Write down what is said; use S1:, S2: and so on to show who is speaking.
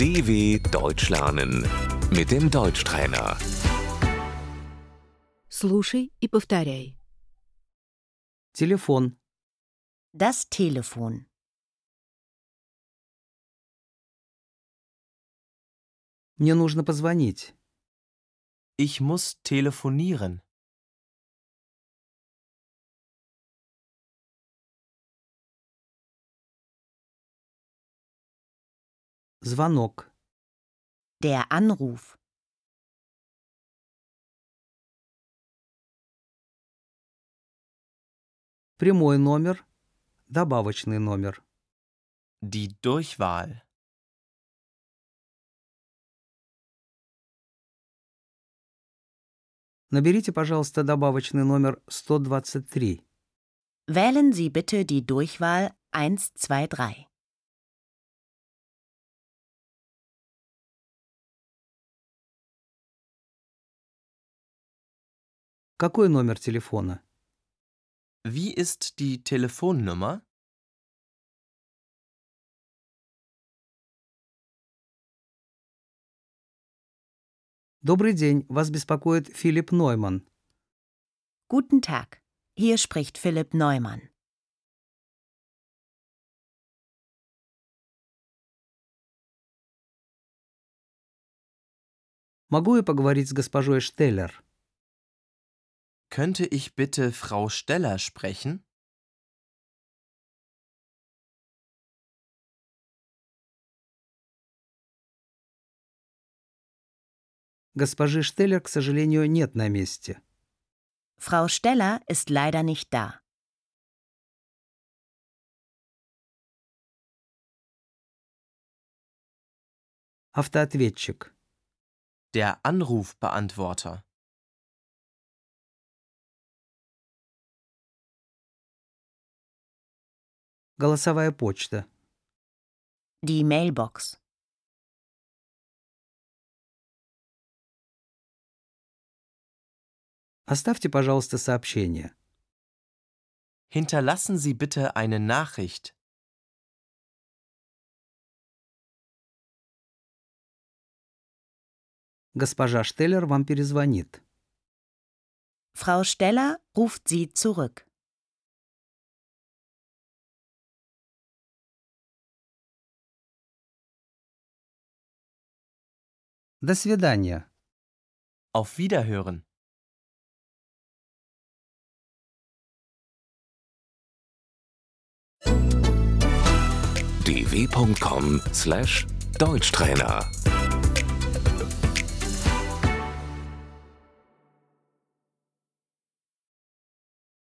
S1: DW Deutsch lernen mit dem Deutschtrainer.
S2: Слушай и повторяй.
S3: Телефон.
S4: Das Telefon.
S3: Мне нужно позвонить.
S5: Ich muss telefonieren.
S3: Звонок.
S4: Der Anruf.
S3: Прямой номер. Добавочный номер.
S5: Die Durchwahl.
S3: Наберите, пожалуйста, добавочный номер 123.
S4: Wählen Sie bitte die Durchwahl 123.
S3: Какой номер телефона?
S5: Wie ist die Telefonnummer?
S3: Добрый день, вас беспокоит Филипп Нойман.
S4: Guten Tag. Hier spricht Philipp Neumann.
S3: Могу я поговорить с госпожой Штеллер?
S5: Könnte ich bitte Frau Steller sprechen?
S3: Госпожи Штеллер, к сожалению, нет на месте.
S4: Frau Steller ist leider nicht da.
S3: Автоответчик.
S5: Der Anrufbeantworter.
S3: Голосовая почта.
S4: Die Mailbox.
S3: Оставьте, пожалуйста, сообщение.
S5: Hinterlassen Sie bitte eine Nachricht.
S3: Госпожа Штеллер вам перезвонит.
S4: Frau Steller ruft Sie zurück.
S3: До свидания.
S5: Auf Wiederhören.
S1: dw.com/deutschtrainer